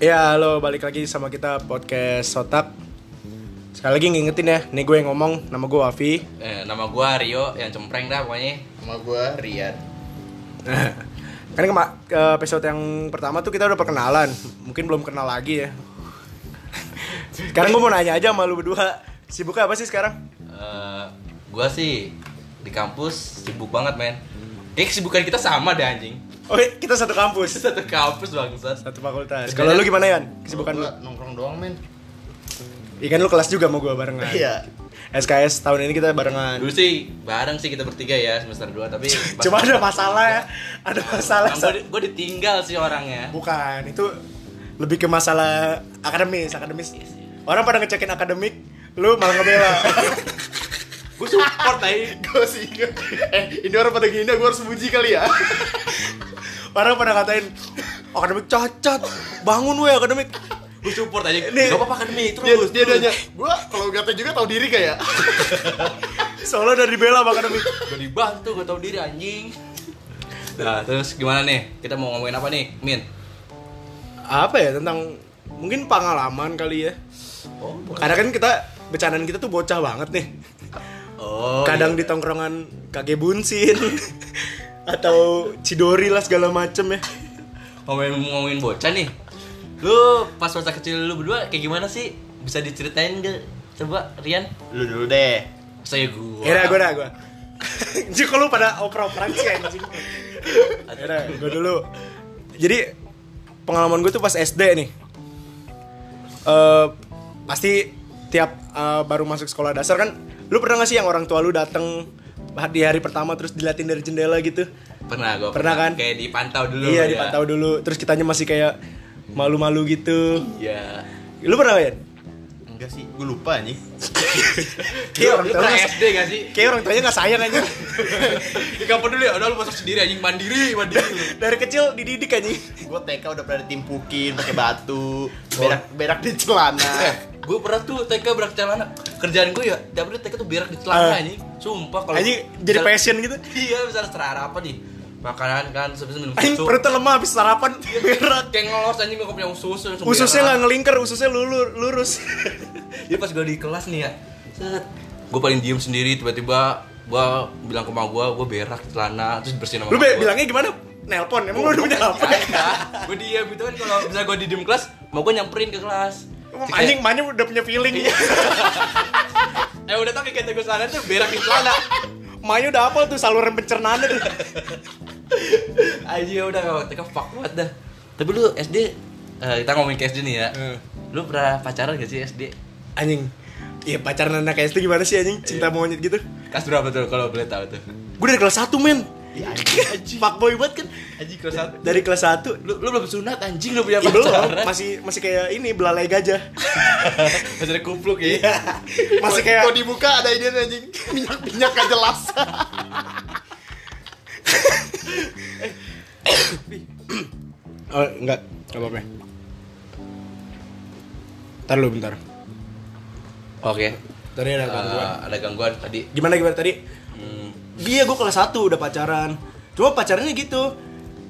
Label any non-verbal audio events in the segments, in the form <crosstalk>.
Ya, halo, balik lagi sama kita podcast Sotak. Sekali lagi ngingetin ya, nih gue yang ngomong, nama gue Wafi. Eh, nama gua Rio yang cempreng dah pokoknya. Sama gua Rian. <laughs> kan kema- ke episode yang pertama tuh kita udah perkenalan, mungkin belum kenal lagi ya. <laughs> Sekarang gue mau nanya aja sama lu berdua, sibuknya apa sih sekarang? Eh, gua sih di kampus sibuk banget men. Kayak kesibukan kita sama deh anjing. Oh, iya, kita satu kampus, <laughs> Satu kampus bangsat. satu fakultas. Kalau lu gimana Yan? Kesibukan lu? Gua nongkrong doang, men. Iya kan lu kelas juga sama gue barengan. Iya. SKS tahun ini kita barengan. Dulu sih bareng sih kita bertiga ya semester 2 tapi <laughs> Cuma ada masalah ya, ada masalah. gue gua ditinggal sih orangnya. Bukan, itu lebih ke masalah akademis, akademis. Orang pada ngecekin akademik, lu malah ngebela. <laughs> Gue support aja. <laughs> Gua sih. Eh, ini orang pada gini, gua harus muji kali ya. <laughs> Orang pada ngatain akademik cacat, bangun weh akademik. Gue support aja. Nih. Gak apa-apa Dia terus. dia terus. nanya, gua kalau gata juga tahu diri kayak. <laughs> Soalnya dari bela akademik. Gue dibantu, gue tau diri anjing. Nah, terus gimana nih? Kita mau ngomongin apa nih, Min? Apa ya tentang mungkin pengalaman kali ya. Oh, Karena kan kita bercandaan kita tuh bocah banget nih. Oh, Kadang iya. di tongkrongan kakek bunsin <laughs> atau cidori lah segala macem ya. ngomongin ngomongin bocah nih lu pas masa kecil lu berdua kayak gimana sih bisa diceritain gak coba Rian Lu dulu deh. saya gua Ya gue dah gue. Anjing <laughs> kalau pada oper-operan sih anjing. Ya gue dulu. Jadi pengalaman gue tuh pas SD nih. Eh pasti tiap eh, baru masuk sekolah dasar kan lu pernah gak sih yang orang tua lu dateng di hari pertama terus diliatin dari jendela gitu? pernah gua Pernah kan? kayak dipantau dulu iya, ya. dipantau dulu. Terus kitanya masih kayak malu-malu gitu. iya Lu pernah gak ya? Enggak sih, gua lupa anjing. <laughs> Kayak orang tuanya SD gak sih Kayak orang tuanya gak sayang aja. di kampung dulu ya udah lu masuk sendiri anjing mandiri mandiri <laughs> dari kecil dididik anjing. Gua TK udah pernah ditimpukin pakai batu, <laughs> berak berak di celana. eh gue pernah tuh TK berak celana kerjaan gue ya tiap hari TK tuh berak di celana Eh. anjing sumpah kalau Anjing jadi passion gitu. iya misalnya seterah apa nih makanan kan sebisa minum susu perutnya lemah habis sarapan berat. kayak ngelos anjing gue punya usus langsung Ususnya berak. nggak ngelingkar, ususnya lulur, lurus. <laughs> Jadi pas gue di kelas nih ya, set, gue paling diem sendiri tiba-tiba gue bilang ke emak gue, gue berak celana terus bersihin sama Lu be, bilangnya gimana? Nelpon, emang lu udah punya apa? gue diem gitu kan kalau bisa gue di diem kelas, mau gue nyamperin ke kelas. Anjing, mannya udah punya feeling. <laughs> eh udah tau kayak kata gue celana tuh berak di celana. Manya udah apa tuh saluran pencernaannya <laughs> tuh. Aja udah kalau TK fuck banget dah. Tapi lu SD, eh, kita ngomongin ke SD nih ya. Hmm. Lu pernah pacaran gak sih SD? Anjing. Iya pacaran anak SD gimana sih anjing? Cinta monyet gitu. Kelas berapa tuh kalau boleh tahu tuh? Gue dari kelas 1 men. Anjing. Fuckboy banget kan. Anjing kelas satu. Dari kelas 1 Lu, lu belum sunat anjing lu punya Ya belum, masih masih kayak ini belalai gajah. <laughs> Masih ada kupluk ya. Iya. Masih kayak Kok dibuka ada ini anjing. Minyak-minyak gak jelas. <coughs> Oh, enggak, enggak apa-apa. Ntar lu bentar. Oke. Tadi ada gangguan. ada gangguan tadi. Gimana gimana tadi? Hmm, Iya, gue kelas 1 udah pacaran. Cuma pacarannya gitu.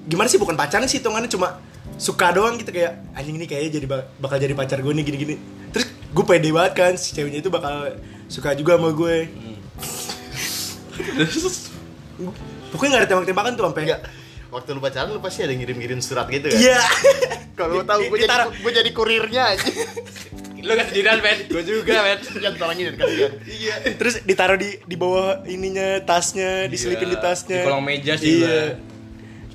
Gimana sih bukan pacaran sih, hitungannya cuma suka doang gitu kayak anjing ini kayaknya jadi bak- bakal jadi pacar gue nih gini-gini. Terus gue pede banget kan si ceweknya itu bakal suka juga sama gue. Pokoknya gak ada tembak-tembakan tuh sampai. Waktu lu pacaran lu pasti ada ngirim-ngirim surat gitu kan? Iya. Kalau lu tahu gua jadi gua jadi kurirnya anjing. <laughs> Lu gak sendirian, Ben. Gue juga, Ben. <laughs> Yang tolongin kan kalian. Iya. Terus ditaruh di di bawah ininya tasnya, diselipin di tasnya. Di kolong meja sih Iya.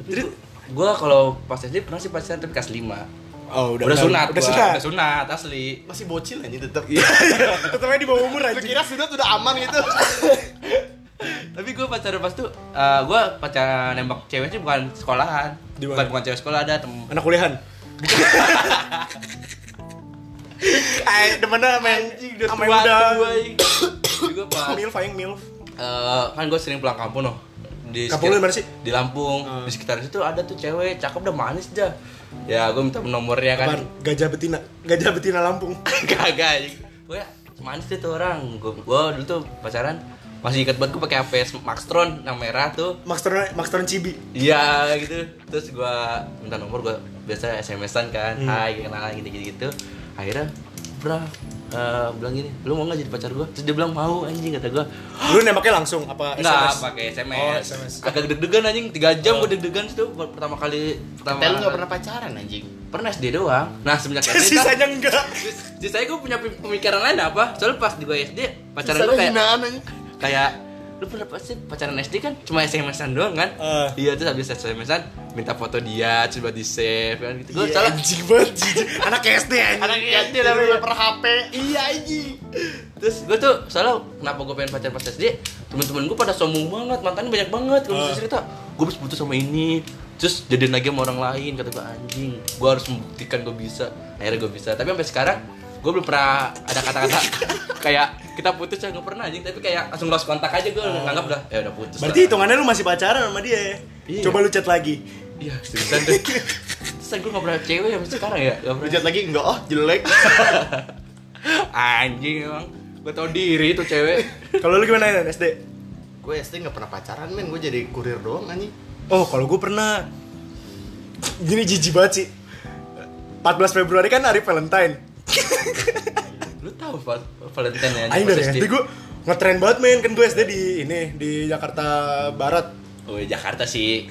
Terus gua kalau pas SD pernah sih pacaran tapi kelas 5. Oh, Udah, sunat, Udah sunat. Udah sunat asli. Masih bocil tetap. Tetep aja di bawah umur Lu anjing. kira sunat udah aman gitu. <laughs> Tapi gue pacaran pas tuh, eh gue pacaran nembak cewek sih bukan sekolahan. Di mana? Bukan bukan cewek sekolah ada tem. Anak kuliahan. <laughs> Eh, demennya sama yang sama yang udah Juga pas <coughs> milf aing milf. eh, kan gue sering pulang kampung loh. Di Kampung lu sih? Di Lampung. Hmm. Di sekitar situ ada tuh cewek cakep udah manis dah. Ya gue minta nomornya kan. Apaan? Gajah betina. Gajah betina Lampung. <laughs> Kagak. Gue manis deh tuh orang. Gue gua dulu tuh pacaran masih ingat banget gue pakai HP Maxtron yang merah tuh Max Tron Max Tron Cibi. Iya gitu Terus gua minta nomor gua biasa SMS-an kan Hmm. Hai kenalan gitu-gitu gitu Akhirnya Bra eh, bilang gini Lu mau gak jadi pacar gua? Terus dia bilang mau anjing kata gua Lu nembaknya langsung apa Enggak SMS? pakai SMS. Oh, SMS. Agak deg-degan anjing 3 jam gua deg-degan itu pertama kali pertama Tapi lu gak pernah pacaran anjing. pernah SD doang Nah semenjak SD kan Sisanya enggak. Sisanya gua punya pemikiran lain apa Soalnya pas di gua SD Pacaran gua kayak kayak lu pernah pasti pacaran SD kan cuma SMS-an doang kan? Eh. Iya terus habis SMS-an minta foto dia coba di save kan gitu. Gue Iya, salah anjing banget. Anak SD anjing. Anak SD namanya per HP. Iya anjing. Terus gue tuh salah kenapa gue pengen pacaran pas SD? Temen-temen gue pada sombong banget, mantannya banyak banget Ah. bisa cerita. Gue habis putus sama ini, terus jadian lagi sama orang lain kata gue anjing. Gue harus membuktikan gue bisa. Akhirnya gue bisa. Tapi sampai sekarang gue belum pernah ada kata-kata <laughs> kayak kita putus ya nggak pernah anjing tapi kayak langsung lost kontak aja gue nganggap udah ya udah putus Berarti lah. hitungannya lu masih pacaran sama dia ya? Iya. Coba lu chat lagi. Iya, seriusan tuh. <laughs> Terus gue gak pernah cewek sampai sekarang ya? Gak pernah. Lihat lagi enggak oh jelek. <laughs> Anjing emang. Gue tau diri tuh cewek. Kalau lu gimana ya SD? gue SD gak pernah pacaran men, gue jadi kurir doang anjing. Oh, kalau gue pernah. Gini jijik banget sih. 14 Februari kan hari Valentine. <laughs> Lu tau Val Valentine ya? Dari SD gue ngetren banget men kan gue SD di ini di Jakarta Barat. Oh, Jakarta sih.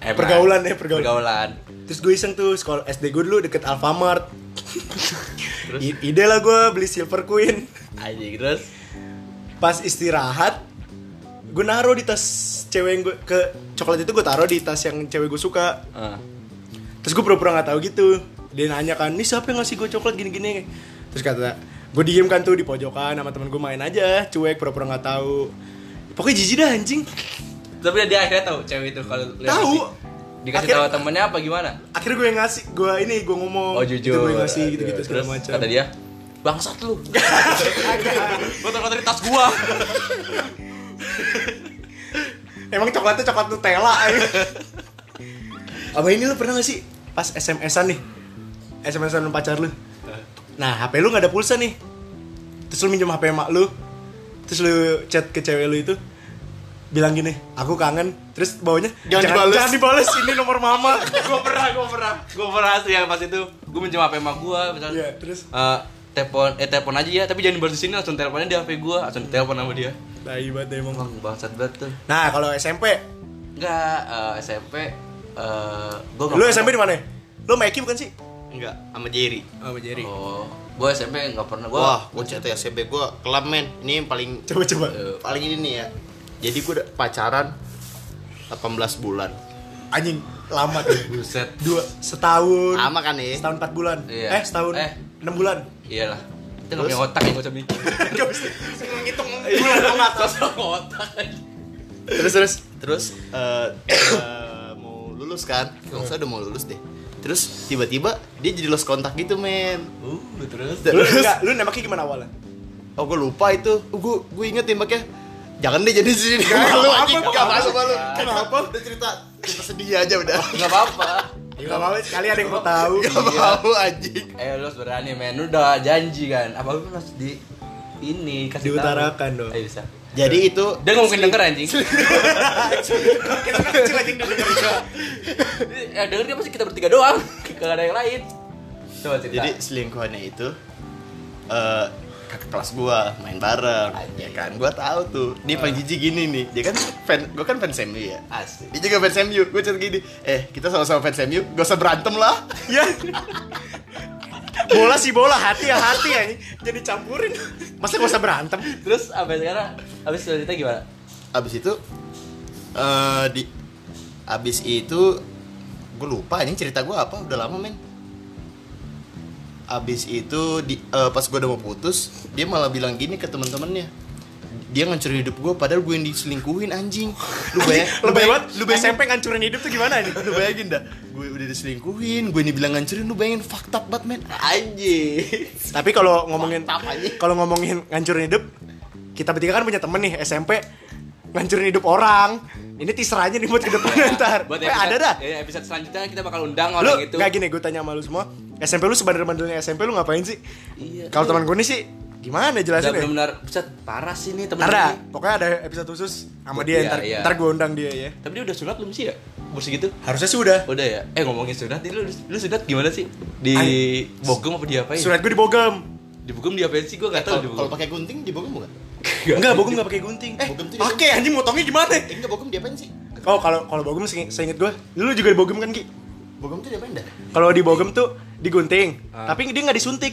Emang. <laughs> Pergaulan ya, pergaulan. Pergaulan. Terus gue iseng tuh sekolah SD gue dulu deket Alfamart. <laughs> Terus? I- ide lah gue beli Silver Queen. Anjing terus. Pas istirahat, gue naruh di tas cewek yang gue ke coklat itu gue taruh di tas yang cewek gue suka. Ah. Terus gue pura-pura nggak tahu gitu. Dia nanya kan, nih siapa yang ngasih gue coklat gini-gini? Terus kata, gue diem kan tuh di pojokan sama temen gue main aja, cuek pura-pura nggak tahu. Pokoknya jijik dah anjing. Tapi dia akhirnya tahu cewek itu kalau Tahu. Dikasih tahu temennya apa gimana? Akhirnya gue yang ngasih, gue ini gue ngomong. Oh jujur. gue yang ngasih gitu-gitu segala Terus macam. Kata dia, bangsat lu. <laughs> Di tas gua. <laughs> Emang coklatnya coklat Nutella. <laughs> Apa ini lu pernah gak sih pas SMS-an nih? SMS-an sama pacar lu. Nah, HP lu gak ada pulsa nih. Terus lu minjem HP emak lu. Terus lu chat ke cewek lu itu bilang gini, aku kangen. Terus bawanya Jangan dibales." Jangan dibales, ini nomor mama. <laughs> gue pernah, gue pernah, gue pernah sih yang pas itu gue minjem HP emak gue, misalnya, Iya, terus? eh, telepon, eh telepon aja ya, tapi jangan dibalas di sini langsung teleponnya di HP gue, langsung telepon sama dia. Tai banget emang. Emang bangsat banget tuh. Nah, kalau SMP, Enggak, eh, SMP, eh gue lu SMP di mana? Lu sama Eki bukan sih? Enggak, sama Jerry. Oh, sama Jerry. Oh, gue SMP nggak pernah. Gue, Wah, gue cerita SMP gue kelam men. Ini yang paling Coba coba. Eh, paling ini nih ya. Jadi gue udah pacaran 18 bulan. Anjing lama tuh. buset. Dua setahun. Lama kan ya? Setahun 4 bulan. Iya. Eh, setahun Eh. 6 bulan. Iyalah. Terus? punya otak yang gue usah mikir. <laughs> Gak bisa ngitung bulan tahu. Sosok otak. Terus terus. Terus eh <coughs> eh, mau lulus kan? Kalau saya udah mau lulus deh. Terus tiba-tiba dia jadi lost kontak gitu men. Uh, terus. Lu Terus enggak, lu nembaknya gimana awalnya? oh gue lupa itu. Oh, gue gue inget tembaknya. Jangan deh jadi sini. Gak apa-apa, anjing. gak malu. Kenapa? Udah cerita cerita sedih aja udah. Nggak apa-apa. Gak apa sekali ada yang mau tahu. Gak mau anjing. Eh lu berani men, lu udah janji kan Apa lu harus di ini kasih tahu. Diutarakan dong. Ayo bisa Jadi itu Dia nggak mungkin denger anjing Kita kecil udah denger juga. Ya denger dia pasti kita bertiga doang Gak ada yang lain Coba cerita Jadi selingkuhannya itu eh kakak kelas gua main bareng, ya kan? Gua tahu tuh. Dia paling jijik gini nih. Dia kan fan, gua kan fans MU ya. Asik Dia juga fans MU. Gua cerita gini, eh kita sama-sama fans MU, gak usah berantem lah. <laughs> Ya. Bola sih bola, hati ya hati ya. Jadi campurin. Masa gak usah berantem? Terus sampai sekarang Abis cerita gimana? Abis itu, eh di, abis itu, gue lupa ini cerita gua apa, udah lama men. Abis itu di, eh, pas gue udah mau putus, dia malah bilang gini ke teman-temannya. Dia ngancurin hidup gue, padahal gue yang diselingkuhin anjing. Lu bayang, Lu banget, lu bayangin, SMP ngancurin hidup tuh gimana nih? <laughs> lu bayangin dah. Gue udah diselingkuhin, gue ini bilang ngancurin, lu bayangin fucked up banget men. Anjing. <laughs> Tapi kalau ngomongin kalau ngomongin ngancurin hidup, kita bertiga kan punya temen nih SMP ngancurin hidup orang. Ini teaser aja nih buat ke depan <laughs> ntar. Buat Eh, ada dah. ya, episode selanjutnya kita bakal undang Lu orang itu gak gini gue tanya sama lu semua. SMP lu sebenarnya bandelnya SMP lu ngapain sih? Iya Kalau teman gue nih sih gimana Udah jelasin ya? benar-benar buset parah sih nih temen Ada, ini. pokoknya ada episode khusus sama dia Iya, ntar, iya. ntar gue undang dia ya. Tapi dia udah sunat belum sih ya? Umur segitu? Harusnya sih udah. Udah ya? Eh ngomongin sunat, lu, lu sunat gimana sih? Di An- Bogem apa diapain? Surat gue di Bogem. Di Bogem diapain sih? Gue gak tau di Kalau pakai gunting di bogem bukan? Enggak, Bogem enggak pakai gunting. Eh, Bogem tuh di- pakai anjing motongnya gimana? Eh, enggak bogem diapain sih? Oh, kalau kalau Bogem se- seinget gue, dulu juga di Bogem kan, Ki. Bogem tuh diapain dah? Kalau di Bogem tuh digunting, Ah. tapi dia nggak disuntik.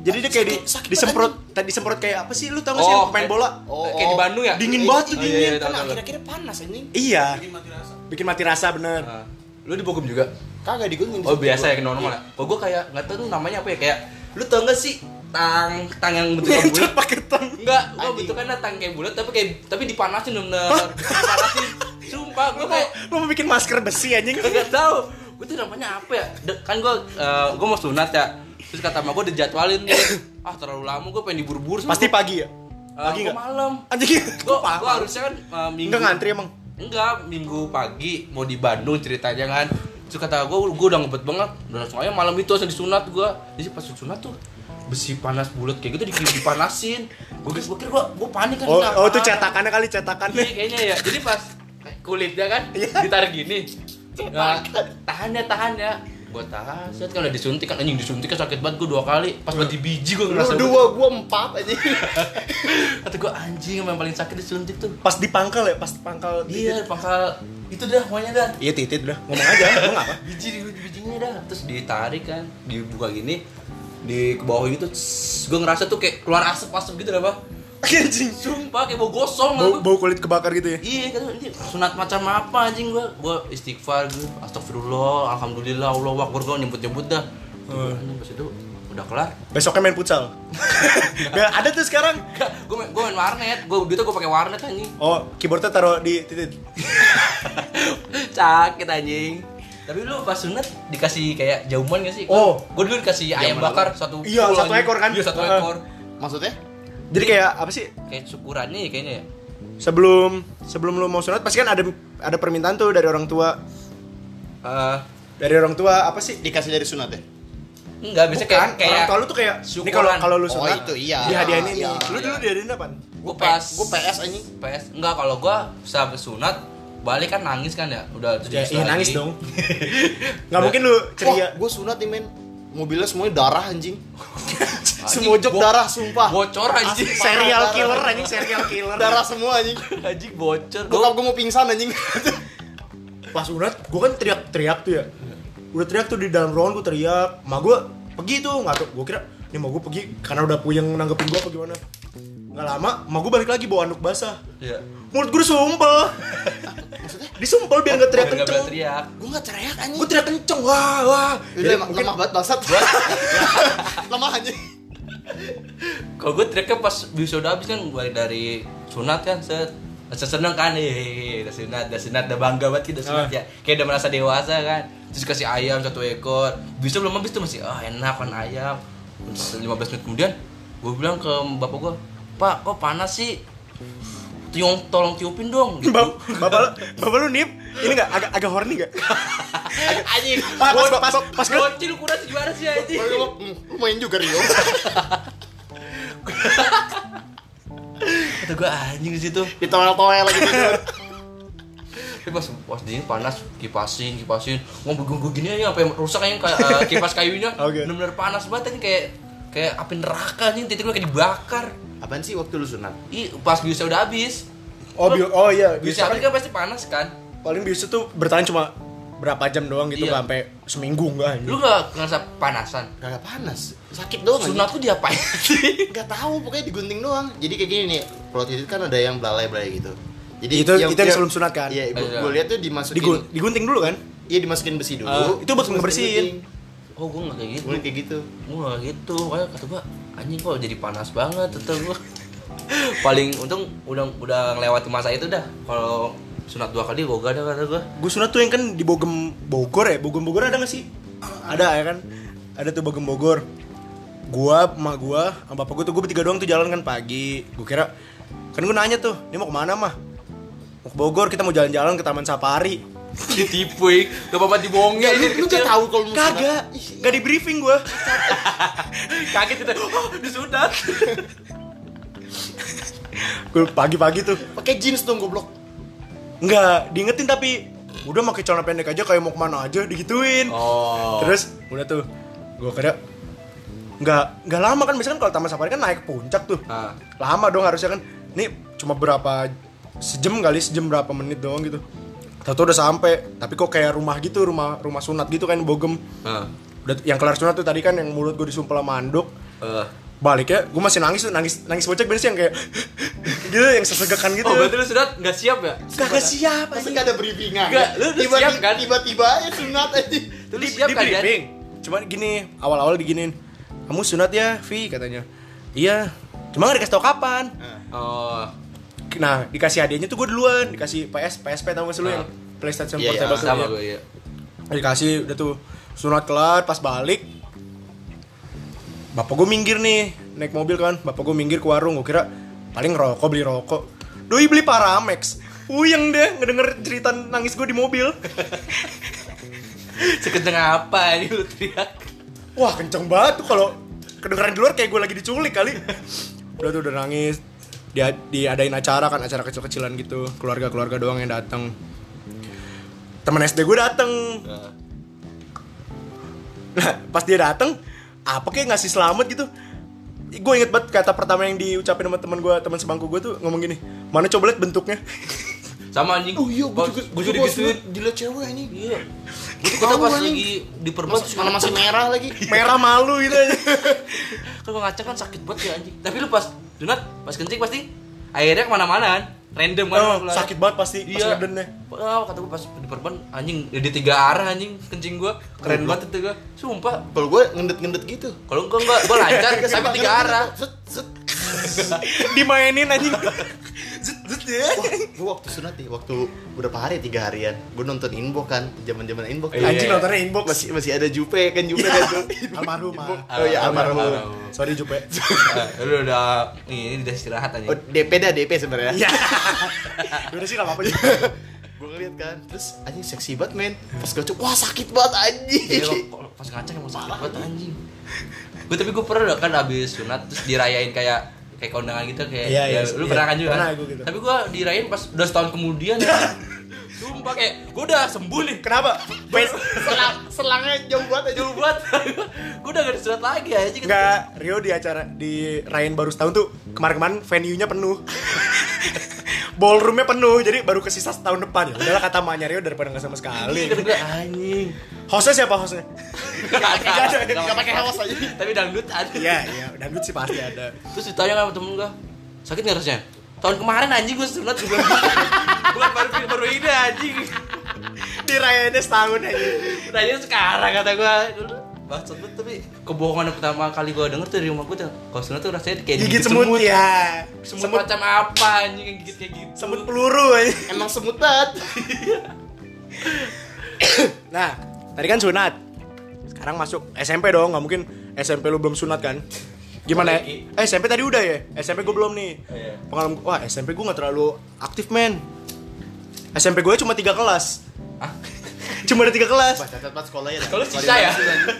Jadi dia kayak di, Sakit- disemprot, tadi disemprot kayak apa sih? Lu tau gak sih yang pemain bola? Kayak di Bandung ya? Dingin Eh, banget tuh, iya, dingin. iya, iya, Kan tahu, tahu. akhir-akhirnya panas anjing. Iya. Bikin mati rasa bener. Ah. Lu di Bogem juga? Kagak digunting. Oh biasa ya normal ya? Oh gue kayak gak tau tuh namanya apa ya Kayak Lu tau gak sih Tang Tang yang bentuknya bulat pakai tang. Enggak, Anjing. bentukannya tang kayak bulat tapi kayak tapi dipanasin bener Dipanasin Sumpah mau, kayak lu mau bikin masker besi anjing? Gak tau Gue tuh namanya apa ya Kan gue gue mau sunat ya Terus kata sama gue dijadwalin nih <coughs> Ah terlalu lama gue pengen diburu-buru Pasti pagi ya? Pagi Pagi nggak? malam. Anjing. Gue <laughs> gue harusnya kan eh, minggu Enggak ngantri emang. Enggak, minggu pagi mau di Bandung ceritanya kan. Terus kata gue, gue udah ngebet banget. Udah langsung aja malam itu langsung disunat gue Jadi pas disunat tuh besi panas bulat kayak gitu di- dipanasin. Gue kira gue gue gue panik kan Oh, oh itu cetakannya kali cetakannya. Iya kayaknya ya. Jadi pas <laughs> kulitnya kan Iya. ditarik gini. Nah, tahan ya tahan ya gue tahan set kan udah disuntik kan anjing disuntik kan sakit banget gue dua kali pas di biji gue Lu ngerasa dua, gua empat aja. <laughs> kata gue anjing yang paling sakit disuntik tuh Pas di pangkal ya, pas pangkal. iya pangkal itu dah pokoknya dah Iya titit udah. Ngomong aja, ngomong apa? <laughs> biji di bijinya dah terus ditarik kan dibuka gini di ke bawah gitu gue ngerasa tuh kayak keluar asap asap gitu dah pak Anjing. sumpah kayak bau gosong Bau, bau kulit kebakar gitu ya. iya kan ini sunat macam apa anjing gua gua istighfar gue astagfirullah alhamdulillah Allah akbar gua nyebut nyebut dah anjing pas itu udah kelar Besoknya main futsal. <laughs> Gak ada tuh sekarang. Gue main, gue main warnet, gue duitnya gue pakai warnet anjing Oh, keyboardnya taruh di titit. <laughs> Sakit anjing Tapi lu pas sunat dikasih kayak jauman gak sih? Oh. Gue dulu dikasih ayam bakar satu Iya, satu ekor kan? Iya satu ekor Maksudnya? Jadi kayak apa sih? Kayak syukurannya ya kayaknya ya Sebelum sebelum lu mau sunat pasti kan ada ada permintaan tuh dari orang tua. Eh, Dari orang tua apa sih? Dikasih dari sunat ya? Enggak, biasanya Bukan, kayak, kayak orang tua lu tuh kayak ini syukuran. kalau kalau lu Oh, sunat itu iya. dihadiahin ini. Iya, Lu iya. dulu dihadiahin apa? Gue pas Gue PS anjing. PS enggak kalau gua sampai sunat balik kan nangis kan ya udah Ya, terus iya lagi. nangis dong. <laughs> Nggak mungkin lu ceria. Wah, gue sunat nih men. Mobilnya semuanya darah anjing. <laughs> Semua jok darah sumpah. bocor anjing serial Darah. killer anjing serial killer. Darah semua anjing. anjing bocor Bokap gue mau pingsan anjing. Pas sunat, gua kan teriak-teriak tuh ya. Udah teriak tuh di dalam ruangan gua teriak. Ma gua pergi tuh, nggak tuh. Gua kira nih mau gua pergi karena udah puyeng nanggepin gua apa gimana. Nggak lama, ma gua balik lagi bawa anduk basah. Iya. Mulut gua disumpel. Disumpel biar nggak teriak Biar nggak kenceng. teriak gue gak teriak anjing. Gue teriak kenceng, wah wah. Udah Jadi lemah, mungkin lemah banget bangsat. lemah <laughs> anjing. kalau gue teriaknya pas wisuda habis kan balik dari sunat kan set Masa seneng kan, hehehe, udah sunat, udah sunat, udah bangga banget kita sunat Ah. ya Kayak udah merasa dewasa kan Terus kasih ayam satu ekor Bisa belum habis tuh masih, ah enak kan ayam 15 menit kemudian Gue bilang ke bapak gue Pak, kok panas sih? Tiung, tolong tiupin dong gitu. <laughs> Bap- bapak lu, bapak lu nip, ini nggak agak agak horny nggak? <laughs> Anjing, Pas pas pas pas gua- bocil ukuran gimana sih anjing? Lu main juga Rio. <laughs> Kata gue anjing di situ. Ditoel-toel lagi gitu. Tapi pas pas dingin panas kipasin kipasin mau gue gini aja sampai rusak aja kayak eh, kipas kayunya <laughs> Oke. bener-bener panas banget ini kayak kayak api neraka nih titik lu kayak dibakar Apaan sih waktu lu sunat? Ih, pas biusnya udah habis Oh, bio, oh iya, biusnya biasa habis kan kan pasti panas kan paling biasa tuh bertahan cuma berapa jam doang gitu, Iya. sampai seminggu enggak lu anjing. gak ngerasa panasan Kagak panas. Sakit doang sunat tuh diapain <laughs> sih Gak tahu pokoknya digunting doang. Jadi kayak gini nih, kalau titit kan ada yang belalai-belalai gitu. Jadi Itu- itu yang sebelum sunat kan? Iya, Iya. gue lihat tuh dimasukin Digun- digunting dulu kan? Iya dimasukin besi dulu. Ah, itu buat ngebersihin. oh gue gak kayak gitu Gue kayak gitu. gue gak gitu kayak kata gue anjing kok jadi panas banget tetep gue <laughs> paling untung udah udah ngelewati masa itu dah kalau sunat dua kali gak ada kata gue Gue sunat tuh yang kan di Bogem Bogor ya, Bogem Bogor ada nggak sih? Ada ya kan? Ada tuh Bogem Bogor. Gua, emak gua, sama bapak gua tuh gua bertiga doang tuh jalan kan pagi. Gue kira kan gue nanya tuh, ini mau ke mana mah? Mau ke Bogor, kita mau jalan-jalan ke Taman Safari. ditipu ik gak apa-apa dibohongin lu, lu gak tahu kalau mau Kagak, sunat. gak di briefing gua. <laughs> kaget kita oh disunat <laughs> gue pagi-pagi tuh Pakai jeans dong goblok. Enggak, diingetin tapi udah pakai celana pendek aja kayak mau ke mana aja digituin. Oh. Terus udah tuh gue kira nggak nggak lama kan biasanya kan kalau taman safari kan naik puncak tuh. Ah. Lama dong harusnya kan. Ini cuma berapa sejam kali sejam berapa menit doang gitu. Tahu udah sampai, tapi kok kayak rumah gitu, rumah rumah sunat gitu kan bogem. Ah. Udah yang kelar sunat tuh tadi kan yang mulut gue disumpel sama anduk. Eh. Balik ya, gue masih nangis tuh, nangis nangis bocek bener sih yang kayak <laughs> gitu yang sesegakan gitu. Oh, berarti lu sudah nggak siap ya? Kagak siap Masa anjing. gak ada briefingan? Nggak, lu tiba, siap kan? Tiba-tiba aja sunat aja. Lu di, siap di kan, briefing. Cuma gini, awal-awal diginin. Kamu sunat ya, Vi katanya. Iya. Cuma gak dikasih tau kapan. Oh. Nah, dikasih hadiahnya tuh gue duluan, dikasih PS, PSP tau gak sih lu Ah. yang PlayStation Iya, iya, Portable tuh, Sama ya. gue ya. Dikasih udah tuh sunat kelar pas balik. Bapak gue minggir nih, naik mobil kan. Bapak gue minggir ke warung, gue kira paling rokok beli rokok. Doi beli Paramex. Puyeng deh ngedenger cerita nangis gue di mobil. <laughs> Sekenceng apa ini lu teriak? Wah kenceng banget tuh kalau kedengeran di luar kayak gue lagi diculik kali. Udah tuh udah nangis. Dia diadain acara kan acara kecil-kecilan gitu. Keluarga-keluarga doang yang datang. Temen SD gue dateng. Nah pas dia dateng, apa kayak ngasih selamat gitu. Gue inget banget kata pertama yang diucapin sama teman gue, teman sebangku gue tuh ngomong gini, mana coba liat bentuknya. <laughs> Sama anjing. Oh iya, gue juga, gue juga digituin. Dilihat cewek ini. Iya. Gue tuh pas anjing. lagi di perban Mas, mana masih merah lagi. Merah malu gitu <laughs> aja. Kalau ngaca kan sakit banget ya anjing. Tapi lu pas donat, pas kencing pasti airnya ke mana-mana kan. Random kan. Oh, keluar. sakit banget pasti pas Iya. ngedennya. Oh, kata gue pas di perban anjing di tiga arah anjing kencing gue keren banget itu gue. Sumpah. Kalau gue ngendet-ngendet gitu. Kalau enggak enggak, gue lancar <laughs> tapi tiga arah. Set, set. <laughs> Dimainin anjing. <laughs> gue waktu sunat nih, waktu berapa hari? Tiga harian. Gue nonton Inbox kan, zaman zaman Inbox. Iya. Anjing nontonnya inbox. Masih masih ada Jupe kan Jupe kan tuh. <laughs> Almarhum. Oh iya, almarhum. Sorry Jupe. Eh, Lu udah ini udah istirahat anjing. Oh, DP dah DP sebenarnya. Iya. <laughs> Udah sih gak apa-apa gue ngeliat kan, terus anjing seksi banget men. Pas gue coba, wah sakit banget anjing. Iya, pas ngacak emang sakit banget anjing. Gue tapi gue pernah kan abis sunat terus dirayain kayak kayak kondangan gitu kayak Iya, iya, ya, lu iya. pernah kan juga Pernah kan? gua gitu. Tapi gue dirayain pas udah setahun kemudian ya. <laughs> Sumpah kayak gue udah sembuh nih. Kenapa? Selang, selangnya jauh banget aja. Jauh banget. <laughs> gue udah gak disunat lagi aja gitu. Enggak, Rio di acara di Rain baru setahun tuh kemarin-kemarin venue-nya penuh. <laughs> Ballroomnya penuh, jadi baru kesisa setahun depan ya. Udahlah kata mamanya Rio daripada nggak sama sekali. <laughs> Anjing. Hostnya siapa hostnya? Gak ada. Gak pakai hawas aja. Tapi dangdut ada. Iya, iya, dangdut sih pasti ada. Terus ditanya sama temen gue Sakit gak rasanya? Tahun kemarin anjing gue sunat gitu. <laughs> Bukan baru baru ini anjing Di Rainnya setahun aja. Nanya sekarang kata gue Dulu Bangsat banget tapi kebohongan yang pertama kali gue denger tuh dari rumah gue tuh Kalau sunat tuh rasanya kayak Gigit digigit semut, ya. Semut, Semut macam apa anjing yang gigit kayak gitu semut peluru aja. Emang semut banget. <coughs> Nah, tadi kan sunat. Sekarang masuk SMP dong, nggak mungkin SMP lu belum sunat kan? Gimana? Lagi. Eh, SMP tadi udah ya? SMP gue belum nih. Iya. Pengalaman wah SMP gue nggak terlalu aktif men. SMP gue cuma tiga kelas. Hah? <laughs> Cuma ada tiga kelas. Sekolahnya. dah. Kalau Sekolah sisa di ya?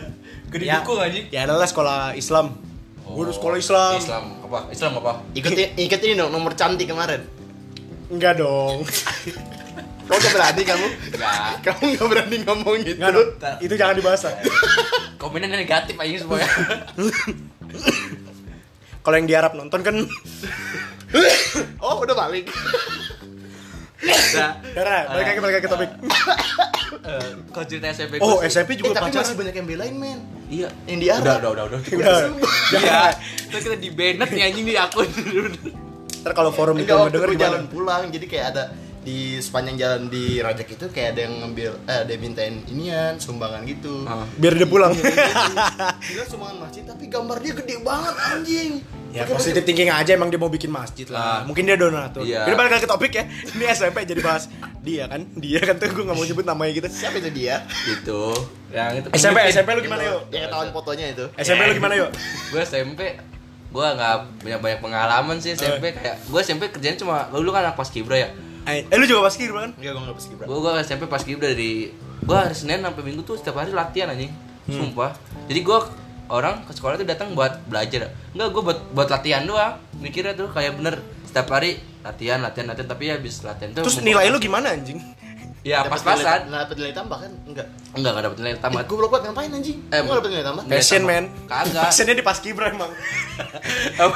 <laughs> Gede Ya. buku anjing Ya adalah sekolah Islam. Gue udah sekolah Islam. Islam apa? Islam apa? Ikut <laughs> ikut ini dong nomor cantik kemarin. Enggak dong. Kamu gak berani kamu? Enggak Kamu gak berani ngomong gitu. Enggak. Itu jangan dibahas. lah. Komennya negatif anjing semuanya Kalau yang di Arab nonton kan <coughs> Oh, udah balik. Nah Dara, balik lagi balik lagi ke topik. eh, Kalau cerita SMP Oh, sih- SMP Eh, juga tapi pacaran. masih banyak yang belain, men. Iya Yang di Arab. Udah, udah, udah, udah. Udah. Iya. Terus kita di banned nih anjing di akun. Ntar kalau forum itu Enggak mau waktu denger gue gimana? jalan pulang, jadi kayak ada di sepanjang jalan di Rajak itu kayak ada yang ngambil eh ada yang mintain inian sumbangan gitu. Ah. Biar dia pulang. Gila sumbangan masjid tapi gambar dia gede banget anjing. Ya Pakai positif thinking aja emang dia mau bikin masjid lah. Ah. Mungkin dia donatur. Iya. Jadi balik lagi ke topik ya. Ini SMP jadi bahas dia kan. Dia kan tuh gue gak mau nyebut namanya gitu. Siapa itu dia? Gitu. Yang itu SMP pemimpin. SMP lu gimana yuk? Yang ketahuan fotonya itu. SMP lu gimana yuk? Gue SMP gue nggak banyak banyak pengalaman sih SMP kayak gue SMP kerjanya cuma lu kan anak pas kibra ya Eh, eh, lu juga pas kibra kan? Enggak, gue enggak paski gue gue SMP pas kibra dari gue hari Senin sampai Minggu tuh setiap hari latihan anjing sumpah jadi gue orang ke sekolah tuh datang buat belajar enggak gue buat buat latihan doang mikirnya tuh kayak bener setiap hari latihan latihan latihan tapi ya habis latihan tuh Terus nilai lu gimana anjing? ya pas-pasan nilai- Dapet nilai tambah kan? Enggak. enggak enggak dapet nilai tambah Eh, gue belum buat ngapain anjing? Eh, gue dapet nilai tambah. Passion man. Kagak. <laughs> Passionnya di Paskibra emang.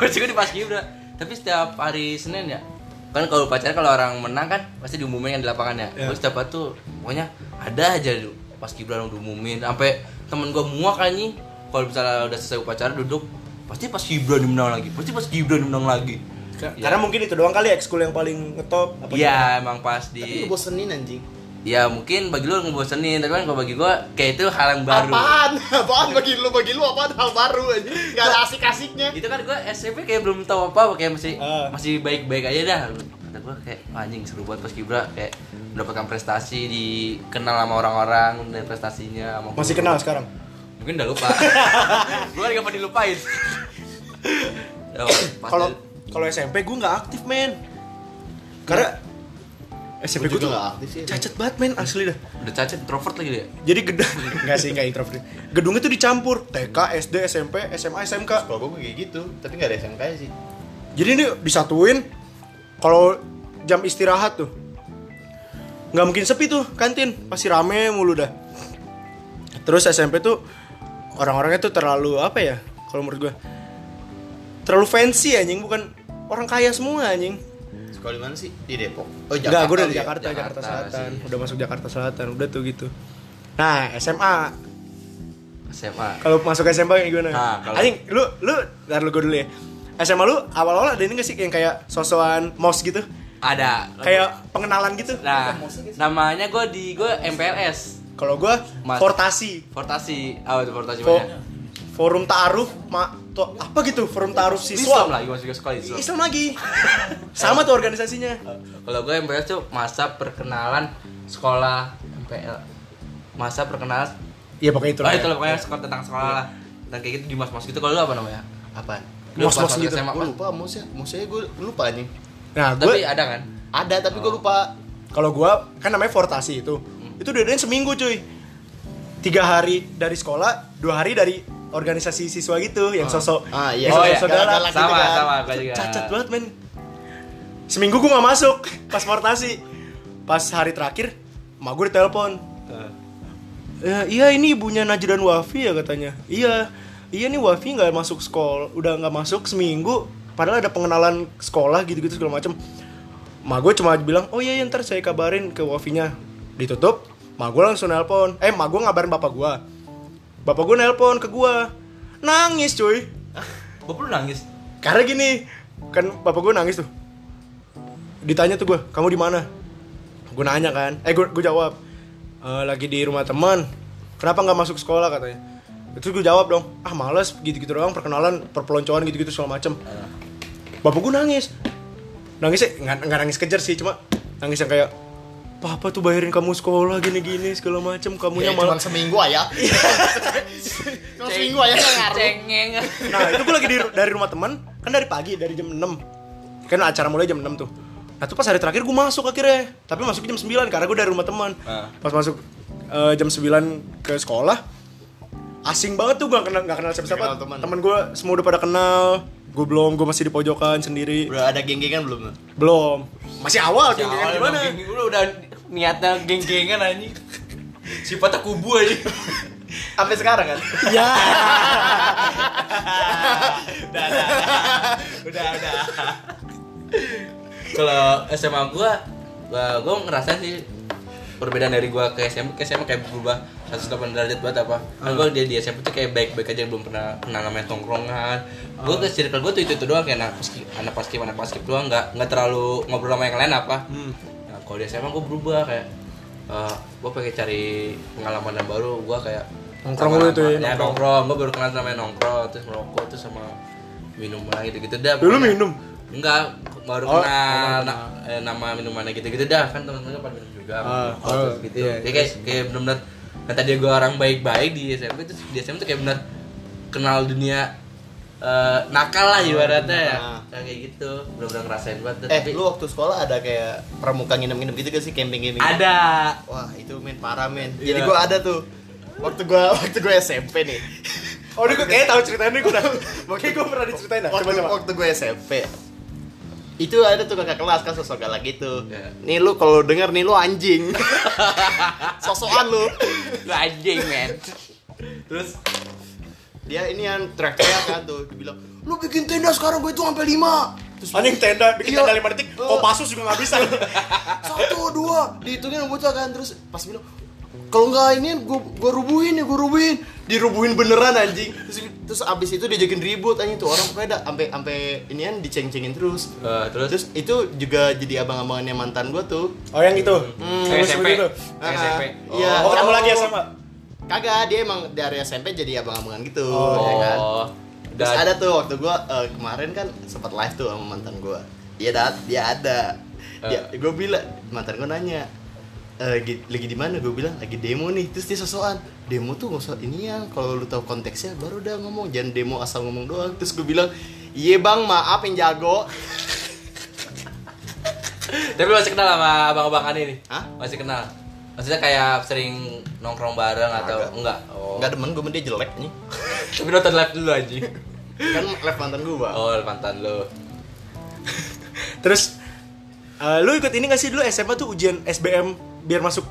Sih gue di Paskibra. Tapi setiap hari Senin ya. Kan kalau upacara kalau orang menang kan pasti diumumin kan di lapangan ya. Ya. Terus setiap hari tuh pokoknya ada aja Paskibra yang diumumin sampai temen gue muak kan nih. Kalau misalnya udah selesai upacara duduk pasti Paskibra yang menang lagi. Pasti Paskibra yang menang lagi. Karena mungkin itu doang kali ekskul yang paling ngetop. apa Iya, emang pas Tapi di ngebosenin anjing. Ya mungkin bagi lu ngebosenin, tapi kan kalau bagi gua kayak itu hal yang baru. Apaan? <laughs> Apaan bagi lu? Bagi lu apaan hal baru anjing? Gak ada asik-asiknya. Itu kan gua SMP kayak belum tahu apa, kayak masih Ah. masih baik-baik aja dah. Kata gua kayak "Wah, anjing seru banget pas Kibra kayak mendapatkan prestasi, dikenal sama orang-orang dan prestasinya sama Masih kenal sekarang? Mungkin udah lupa. <laughs> gua lagi apa dilupain. <laughs> Kalau kalau SMP gue nggak aktif men. Karena SMP Gue tuh juga gak aktif sih. cacat banget men asli dah. udah cacat introvert lagi dia. Jadi gedung <laughs> enggak sih enggak introvert. Gedungnya tuh dicampur TK, SD, SMP, SMA, SMK. Kalau gue kayak gitu, tapi gak ada SMK sih. Jadi ini disatuin kalau jam istirahat tuh nggak mungkin sepi tuh kantin pasti rame mulu dah terus SMP tuh orang-orangnya tuh terlalu apa ya kalau menurut gue terlalu fancy anjing bukan orang kaya semua anjing Sekolah di mana sih? Di Depok. Oh, Enggak, gue udah di ya? Jakarta, Jakarta, Jakarta Selatan sih. Udah masuk Jakarta Selatan, udah tuh gitu Nah, SMA SMA. Kalau masuk SMA kayak gimana? Nah, kalau- Anjing, lu, lu, ntar lu gue dulu ya SMA lu awal-awal ada ini gak sih yang kayak sosokan mos gitu? Ada. Kayak pengenalan gitu? Nah, namanya gua di gua MPLS. Kalau gue Mas. Fortasi Fortasi. Apa itu Fortasi Fo- namanya? Forum Ta'aruf ma, to, Apa gitu? Forum Ta'aruf Islam siswa lagi masuk ke sekolah Islam. Islam lagi <laughs> Sama tuh organisasinya Kalau gue MPLS tuh masa perkenalan sekolah MPL. Masa perkenalan Iya pokoknya itu Oh lah itu lah pokoknya sekolah tentang sekolah lah. Dan kayak gitu di mas-mas gitu kalau lu apa namanya? Mos-mos pas masuk gitu. Gue lupa mosnya. Mosnya gue lupa anjing. Nah Tapi gue ada kan? Ada tapi gue lupa. Kalau gua kan namanya Fortasi itu. Itu diadain seminggu cuy. Tiga hari dari sekolah, dua hari dari organisasi siswa gitu yang sosok Ah, iya. yang Oh, iya. sosok saudara. Galak-galak gitu Sama, kan. sama juga. Cacat banget men. Seminggu gua nggak masuk pas Fortasi. Pas hari terakhir, mak gue ditelepon. "Eh, iya ini ibunya Najran Wafi ya katanya. Iya, iya nih Wafi nggak masuk sekolah, udah nggak masuk seminggu. Padahal ada pengenalan sekolah gitu-gitu segala macem. Mak gue cuma bilang, oh iya, iya ntar saya kabarin ke Wafinya. Ditutup, mak gue langsung nelpon. Eh, mak gue ngabarin bapak gue. Bapak gue nelpon ke gue. Nangis cuy. Bapak lu nangis. Karena gini, kan bapak gue nangis tuh. Ditanya tuh gue, kamu di mana? Gue nanya kan, eh gue gue jawab, "Eh, lagi di rumah teman. Kenapa nggak masuk sekolah katanya? Terus gue jawab dong, ah males gitu-gitu doang perkenalan, perpeloncoan gitu-gitu segala macem. Bapak gue nangis, nangisnya nggak nangis kejar sih, cuma nangis yang kayak, papa tuh bayarin kamu sekolah gini-gini segala macem, kamunya Ya, malah seminggu aja. <laughs> Cuma seminggu aja nggak ngaruh. Cengeng. Nah itu gue lagi di, dari rumah teman Kan dari pagi, dari jam 6 Kan acara mulai jam 6 tuh Nah tuh pas hari terakhir gue masuk akhirnya Tapi masuknya jam 9 karena gue dari rumah teman Ah. Pas masuk eh, jam 9 ke sekolah Asing banget tuh gue gak kenal, gak kenal siapa-siapa Kenal teman. Temen gue semua udah pada kenal Gue belum, gue masih di pojokan sendiri Udah ada geng-gengan belum? Belum Masih awal, Ya, geng-gengan awalnya gimana? geng- Lu udah niatnya geng-gengan anjing. Sifatnya kubu aja. Sampai sekarang kan? Ya <laughs> udah, udah, udah, udah. Kalau SMA gua, gua, gua ngerasain sih perbedaan dari gua ke SMP ke SMA kayak berubah 180 derajat banget apa? Kan gua di, di SMP tuh kayak baik-baik aja belum pernah kenal namanya tongkrongan. Gua ke circle gua tuh itu itu doang kayak anak paskib anak paskib anak paskib doang nggak nggak terlalu ngobrol sama yang lain apa. Nah, kalau di SMA gua berubah kayak eh gua pengen cari pengalaman yang baru gua kayak Nongkrong dulu tuh ya, nongkrong. nongkrong gua baru kenal sama yang nongkrong terus merokok terus sama minuman gitu gitu dah Dulu minum? enggak baru Oh, kenal oh, na- eh, nama minumannya gitu gitu dah kan teman-teman pada minum juga oh, terus gitu iya, Kayak- kayak kayak benar-benar kan tadi gue orang baik-baik di SMP terus di SMP tuh kayak benar kenal dunia eh, nakal lah ibaratnya ya Ah. kayak gitu benar-benar ngerasain banget Eh, tapi lu waktu sekolah ada kayak pramuka nginep-nginep gitu gak sih camping-camping? ada Wah, itu men parah men. Iya. Jadi gua ada tuh. Waktu gua <laughs> waktu gua SMP nih. Oh ini gue kayaknya tahu ceritanya gue udah Makanya gue pernah diceritain Coba Waktu coba waktu gua SMP. Itu ada tuh kakak kelas kan sosok galak gitu Ya. nih lu kalau denger nih lu anjing <laughs> sosokan lu Lu anjing men terus dia ini yang teriak-teriak kan tuh dia bilang lu bikin tenda sekarang gue itu sampai lima terus Anjing tenda, bikin Iya. tenda lima detik, Eh. Kopassus juga nggak bisa. <laughs> satu dua dihitungin bocah kan terus pas bilang kalau nggak ini gue gue rubuhin ya gue rubuhin dirubuhin beneran anjing terus, terus abis itu diajakin ribut anjing tuh orang pokoknya dah sampai sampai inian diceng-cengin terus Eh, terus terus itu juga jadi abang-abangannya mantan gue tuh Oh yang itu. Hmm. Yang SMP. seperti itu. Kayak SMP. Iya. Oh, ketemu lagi ya sama. kagak dia emang dari SMP jadi abang-abangan gitu Oh. ya kan Oh Terus Dan ada tuh waktu gua eh, kemarin kan sempat live tuh sama mantan gua. Dia dat, dia ada. Dia, Eh. gua bilang mantan gua nanya, "Eh, lagi, lagi di mana? Gue bilang lagi demo nih. Terus dia sosokan, demo tuh nggak usah ini ya. Kalau lu tahu konteksnya baru udah ngomong. Jangan demo asal ngomong doang. Terus gue bilang, iya bang, maaf yang jago. <laughs> Tapi masih kenal sama abang-abangan ini? Hah? Masih kenal? Maksudnya kayak sering nongkrong bareng atau Kagak. enggak? Oh. Nggak demen gue dia jelek nih. <laughs> Tapi nonton live dulu anjing. <laughs> kan live mantan gua. Oh, mantan lu. Terus eh, lu ikut ini gak sih dulu SMA tuh ujian SBM biar masuk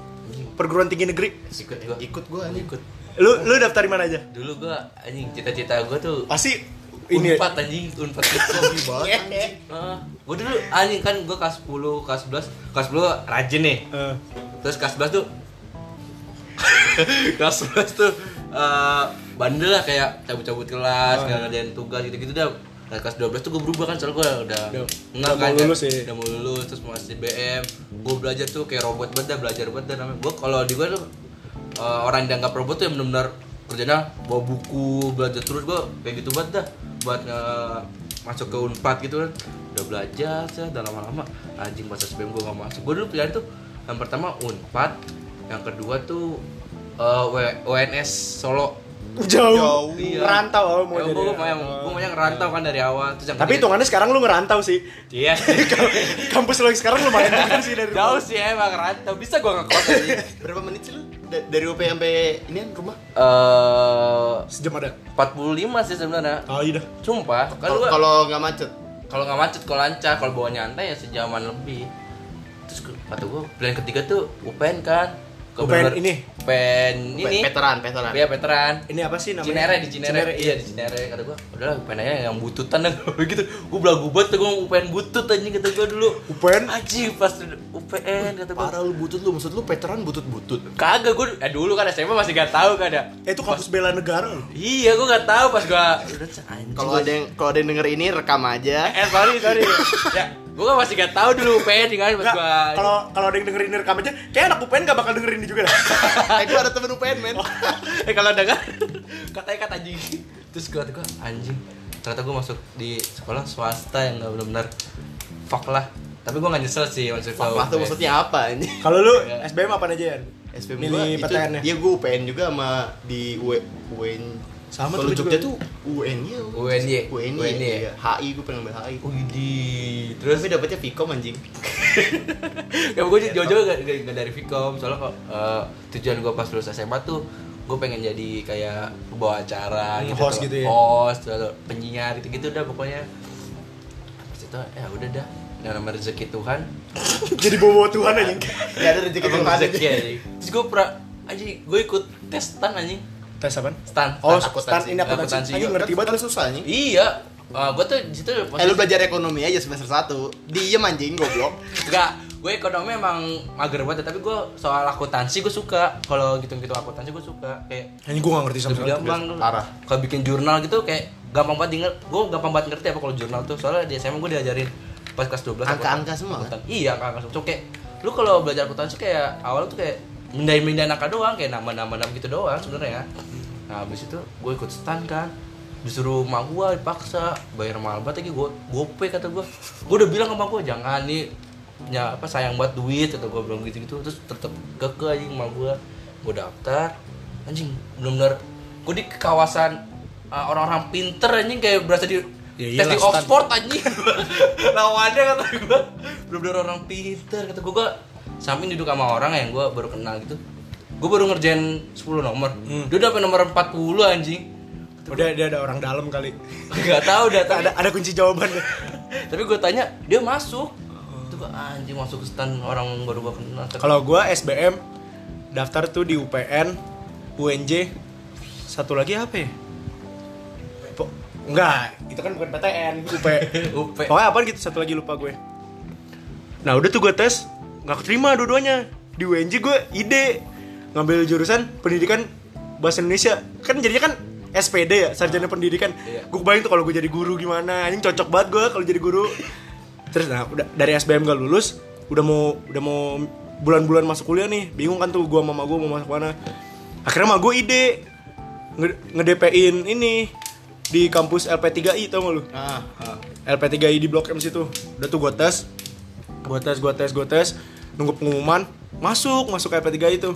perguruan tinggi negeri? Ikut gua. Ikut gua nih. Ikut. Lu lu daftar di mana aja? Dulu gua anjing cita-cita gua tuh Pasti ini Unpad anjing, Unpad <laughs> itu. banget anjing. Ah, gua dulu anjing kan gua kelas 10, kelas 11, kelas 10 rajin nih. Eh, Terus kelas 11 tuh <laughs> kelas 11 tuh eh, bandel lah kayak cabut-cabut kelas, Oh. nggak ngadain tugas gitu-gitu dah. Nah, kelas 12 tuh gue berubah kan soalnya gue udah Udah- enggak udah kan, mau lulus ya. udah mau lulus terus mau masih BM gue belajar tuh kayak robot banget dah belajar banget dah namanya. Gue kalau di gue tuh eh, orang yang dianggap robot tuh yang benar-benar kerjanya bawa buku belajar terus gue kayak gitu banget dah. Buat nge- masuk ke unpad gitu kan. Udah belajar sih udah lama-lama. Anjing pas SBM gue gak masuk. Gue dulu pilihan tuh yang pertama unpad yang kedua tuh eh, W- WNS Solo jauh. Jauh. Iya. Rantau oh, mau Ya, jadi. gue mau yang gue mau yang ngerantau kan dari awal terus yang Tapi hitungannya sekarang lu ngerantau sih. iya <laughs> Kampus lu yang sekarang lumayan juga sih dari jauh sih emang ngerantau bisa gue ngekos aja Berapa menit sih lu? Da- dari UP sampai ini rumah? eh Sejam ada. 45 sih sebenarnya Oh iya dah. sumpah kan Kalau gua kalau nggak macet. kalau nggak macet kalau lancar kalau bawa nyantai ya sejaman lebih terus gua- kata gue pilihan ketiga tuh UPN kan UPN bener-bener- ini? UPN ini Veteran, veteran. Iya veteran Ini apa sih namanya? Cinere di Cinere, iya di Cinere kata gua udahlah UPN aja yang bututan dah <laughs> gitu gua belagu banget tuh gua mau UPN butut anjing kata gua dulu UPN? anjing pas UPN kata gua Parah lu butut lu, maksud lu veteran butut-butut. kagak gua ya dulu kan SMA masih gak tahu kan ya Eh, itu kampus bela negara loh. iya gua gak tahu pas gua Kalau ada yang kalau ada yang denger ini rekam aja. eh sorry sorry <laughs> ya gua kan masih gak tahu dulu UPN kan pas kalau kalau ada yang dengerin ini rekam aja, kayak anak UPN gak bakal dengerin ini juga dah. <laughs> eh ada temen UPN men. <laughs> eh kalau denger katanya kata anjing terus gua kata gua anjing ternyata gua masuk di sekolah swasta yang gak benar-benar fuck lah tapi gua gak nyesel sih masuk ke Fuck lah tuh maksudnya apa ini? Kalau lu Iya. SBM apa aja ya? SPM Milih gua itu PTN -nya. Iya gua UPN juga sama di UN Sama Kalau tuh Jogja juga. tuh UN ya. UNY. UNY. UNY. Iya. HI gua pengen ambil HI. Widih, Terus terus tapi dapetnya Vkom anjing. <laughs> ya gue jauh-jauh gak, gak, gak dari Vkom soalnya kok eh, tujuan gue pas lulus SMA tuh gue pengen jadi kayak pembawa acara gitu Host gitu ya? host atau penyiar gitu gitu dah pokoknya pas itu ya udah dah yang namanya rezeki Tuhan <laughs> Jadi bawa Tuhan anjing. Ya ada rezeki Tuhan rezeki aja. anjing terus gue pernah anjing gue ikut tes stan anjing Tes apaan? stan Oh, stan stand ini Akuntansi. Anjing ngerti banget. susah anjing. iya uh, gue tuh di situ Eh lu belajar ekonomi aja semester 1 Diem anjing goblok Enggak, gue ekonomi emang mager banget tapi gue soal akuntansi gue suka kalau gitu-gitu akuntansi gue suka kayak Anjing gua gak ngerti sama sekali. gampang Parah. kalau bikin jurnal gitu kayak gampang banget dinger gue gampang banget ngerti apa kalau jurnal tuh soalnya di SMA gue diajarin pas kelas 12 Angka-angka semua, kan? iya angka-angka semua Cuma kayak lu kalau belajar akuntansi kayak awal tuh kayak mindahin-mindahin angka doang kayak nama-nama nama gitu doang sebenarnya. Nah habis itu gue ikut stand kan. Disuruh mak gue dipaksa bayar mahal banget lagi gue gope kata gue gue udah bilang sama gue jangan nih ya apa sayang buat duit atau gue bilang gitu gitu terus tetep keke anjing sama gue gue daftar. Anjing bener-bener gue di kawasan uh, orang-orang pinter anjing kayak berasa di Ya tes di stan. Oxford anjing. <laughs> Lawannya kata gue bener-bener orang pinter kata gue gue samping duduk sama orang yang gue baru kenal gitu gue baru ngerjain 10 nomor Hmm. dia udah sampai nomor 40 anjing Udah dia ada orang dalam kali. Gak tahu dah tapi <laughs> Ada ada kunci jawabannya. <laughs> Tapi gue tanya, dia masuk. Itu gua anjing masuk ke stand orang baru gua kenal. Kalau gua SBM daftar tuh di UPN, UNJ, satu lagi apa ya? Po- Enggak, itu kan bukan PTN, UP. <laughs> UP. Pokoknya apa gitu satu lagi lupa gue. Nah udah tuh gue tes, nggak keterima dua-duanya. Di UNJ gue ide ngambil jurusan pendidikan bahasa Indonesia. Kan jadinya kan SPD ya, sarjana pendidikan. Iya. Gue bayang tuh kalau gue jadi guru gimana, anjing cocok banget gue kalau jadi guru. Terus nah udah dari SBM gak lulus, udah mau udah mau bulan-bulan masuk kuliah nih, bingung kan tuh gue sama mama gue mau masuk mana. Akhirnya mah gue ide nge- nge-DP-in ini di kampus LP3I tau gak lu? Ah, ah. LP3I di Blok M situ. Udah tuh gue tes. Gue tes, gue tes, gue tes. Nunggu pengumuman, masuk, masuk ke LP3I itu.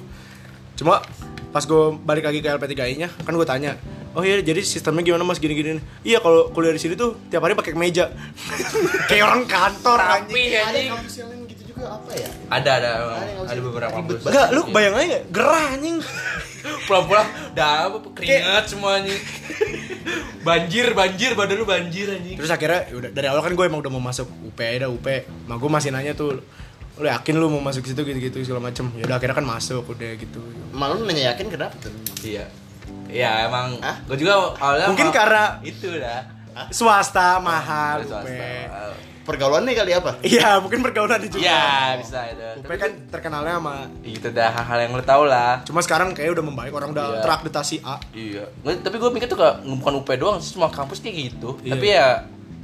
Cuma pas gue balik lagi ke LP3I-nya, kan gue tanya, "Oh iya, jadi sistemnya gimana Mas gini-gini?" Iya, kalau kuliah di sini tuh tiap hari pakai kemeja. <laughs> Kayak orang kantor anjing. Ada anjing. kampus yang lain gitu juga apa ya? Ada ada Ada ada beberapa kampus. Enggak, lu bayang aja? Gerah anjing. <laughs> pulang-pulang udah apa keringat semuanya. <laughs> banjir, banjir, badan lu banjir anjing. Terus akhirnya udah dari awal kan gue emang udah mau masuk UP dah UP. Mak gue masih nanya tuh, lu yakin lu mau masuk situ gitu-gitu segala macem. Ya udah akhirnya kan masuk udah gitu. Malu nanya yakin kenapa tuh? Iya. Iya emang Hah? gue juga awalnya Mungkin karena- itu dah. Swasta mahal Swasta. UP. Pergaulannya kali apa? Iya, mungkin pergaulan juga. Iya, bisa itu. UP kan terkenalnya sama itu dah hal-hal yang lo tau lah. Cuma sekarang kayak udah membaik orang udah Iya. terakreditasi A. Iya. Tapi gue mikir tuh gak, bukan UP doang sih, semua kampus kayak gitu. Iya. Tapi ya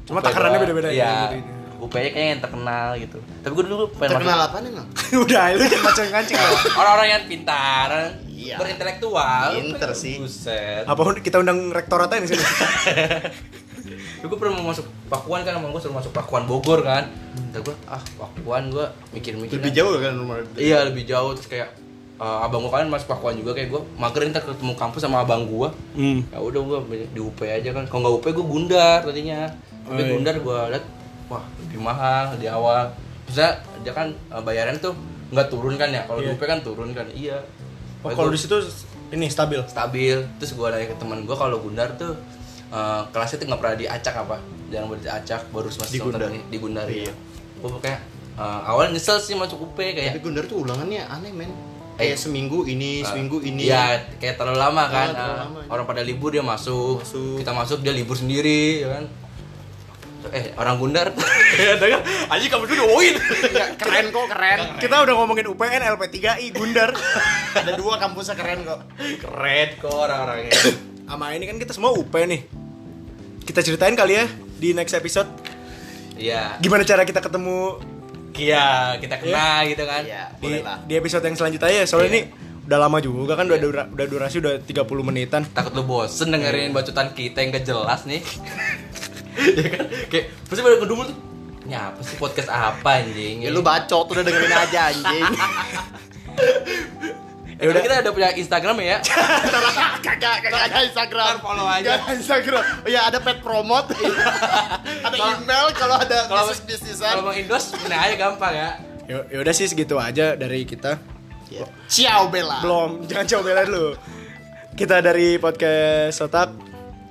Cuma takarannya beda-beda Iya. UP nya kayaknya yang terkenal gitu. Tapi gue dulu pengen Terkenal apa nih, Mang? udah, lu jangan macam-macam. <laughs> orang-orang yang pintar, Iya. berintelektual. Pinter sih. Buset. Apa kita undang rektoratnya di sini? <laughs> Gue pernah mau masuk Pakuan kan, emang gue suruh masuk Pakuan Bogor kan. Kata gue, ah Pakuan gue mikir-mikir. Lebih kan. jauh kan rumah Iya lebih jauh terus kayak eh, abang gue kan masuk Pakuan juga kayak gue mager ntar ketemu kampus sama abang gue Hmm. ya udah gue di UP aja kan kalau nggak UP gue Gundar tadinya tapi Oh, iya. Gundar gue liat wah lebih mahal di awal bisa dia kan eh, bayaran tuh nggak turun kan ya kalau Iya. UP kan turun kan iya Oh, kalau di situ ini stabil. stabil terus gue nanya ke teman gue kalau Gundar tuh eh, kelasnya tuh nggak pernah diacak apa jangan boleh diacak baru masuk Di semester Gundar. di Gundar Iya. iya gue kayak eh, awal nyesel sih masuk UP kayak Tapi Gundar tuh ulangannya aneh, men. Kayak seminggu ini, seminggu ini. Iya, kayak terlalu lama kan. Ah, terlalu lama. orang pada libur dia masuk. Masuk. Kita masuk dia libur sendiri, ya kan. Eh, orang Gundar. <laughs> Ya, kan? Aji kamu dulu uin. keren kok, keren. Kita udah ngomongin UPN, LP3I, Gundar. <laughs> Ada dua kampusnya keren kok. Keren kok orang-orangnya. <coughs> Sama ini kan kita semua UP nih. Kita ceritain kali ya di next episode Iya. gimana cara kita ketemu Iya, kita kenal gitu kan. Iya, di, boleh lah. di episode yang selanjutnya ya. Soalnya Iya. ini udah lama juga kan udah dura- udah durasi udah 30 menitan. Takut lu bosen dengerin bacotan kita yang gak jelas nih. <laughs> <laughs> ya kan? Kayak pasti pada ngedumul tuh. Ini apa sih podcast apa anjing? Ya lu bacot udah dengerin aja anjing. <laughs> Ya udah kita udah punya Instagram ya. <laughs> Kagak, kagak ada Instagram. Ntar follow aja. Gak ada Instagram. Oh ya ada pet promote. ada email kalau ada Kalau bisnis bisnisan. kalau mau indos nah aja gampang ya. Ya ya udah sih segitu aja dari kita. Ciao Bella. Belum, jangan coba dulu. Kita dari podcast Sotak.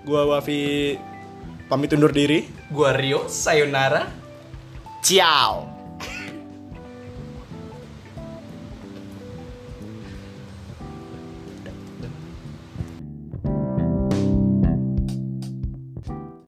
Gua Wafi Pamit undur diri. Gua Rio, sayonara. Ciao.